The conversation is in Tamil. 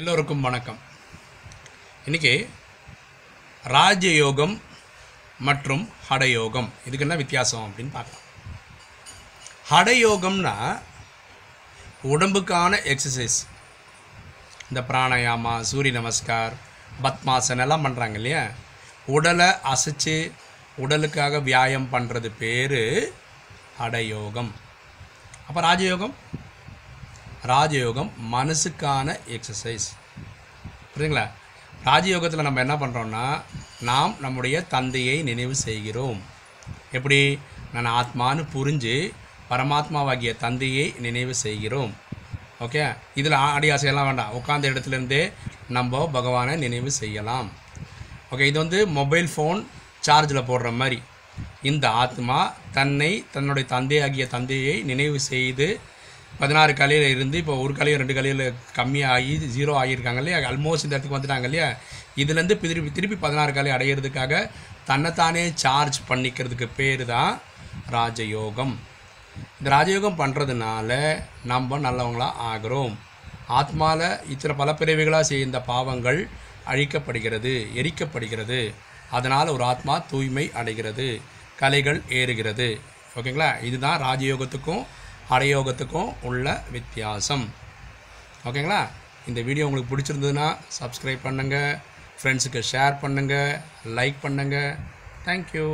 எல்லோருக்கும் வணக்கம். இன்னைக்கு ராஜயோகம் மற்றும் ஹடயோகம் இதுக்கு என்ன வித்தியாசம் அப்படின்னு பார்க்கலாம். ஹடயோகம்னா உடம்புக்கான எக்ஸசைஸ் இந்த பிராணாயாமா சூரிய நமஸ்கார் பத்மாசன் எல்லாம் பண்ணுறாங்க இல்லையா? உடலை அசைச்சு உடலுக்காக வியாயம் பண்ணுறது பேர் ஹடயோகம். அப்போ ராஜயோகம்? ராஜயோகம் மனசுக்கான எக்ஸசைஸ் புரியுங்களா ராஜயோகத்தில் நம்ம என்ன பண்ணுறோம்னா நாம் நம்முடைய தந்தையை நினைவு செய்கிறோம். எப்படி? நான் ஆத்மான்னு புரிஞ்சு பரமாத்மாவாகிய தந்தையை நினைவு செய்கிறோம். ஓகே? இதில் ஆடி ஆசையெல்லாம் வேண்டாம். உட்காந்த இடத்துலேருந்தே நம்ம பகவானை நினைவு செய்யலாம். ஓகே இது வந்து மொபைல் ஃபோன் சார்ஜில் போடுற மாதிரி. இந்த ஆத்மா தன்னை தன்னுடைய தந்தையாகிய தந்தையை நினைவு செய்து பதினாறு கலையில் இருந்து இப்போ ஒரு கலையும் ரெண்டு கலையில் கம்மியாகி ஜீரோ ஆகியிருக்காங்க இல்லையா? ஆல்மோஸ்ட் இந்த இடத்துக்கு வந்துட்டாங்க இல்லையா? இதுலேருந்து திருப்பி திருப்பி பதினாறு கலை அடையிறதுக்காக தன்னைத்தானே சார்ஜ் பண்ணிக்கிறதுக்கு பேர் தான் ராஜயோகம். இந்த ராஜயோகம் பண்ணுறதுனால நம்ம நல்லவங்களாக ஆகிறோம். ஆத்மாவில் இத்தனை பல பிறவிகளாக செய்த பாவங்கள் அழிக்கப்படுகிறது எரிக்கப்படுகிறது. அதனால் ஒரு ஆத்மா தூய்மை அடைகிறது கலைகள் ஏறுகிறது. ஓகேங்களா? இதுதான் ராஜயோகத்துக்கும் ஹரயோகத்துக்கும் உள்ள வித்தியாசம். ஓகேங்களா? இந்த வீடியோ உங்களுக்கு பிடிச்சிருந்ததுன்னா சப்ஸ்கிரைப் பண்ணுங்கள் ஃப்ரெண்ட்ஸுக்கு ஷேர் பண்ணுங்கள் லைக் பண்ணுங்கள் தேங்க்யூ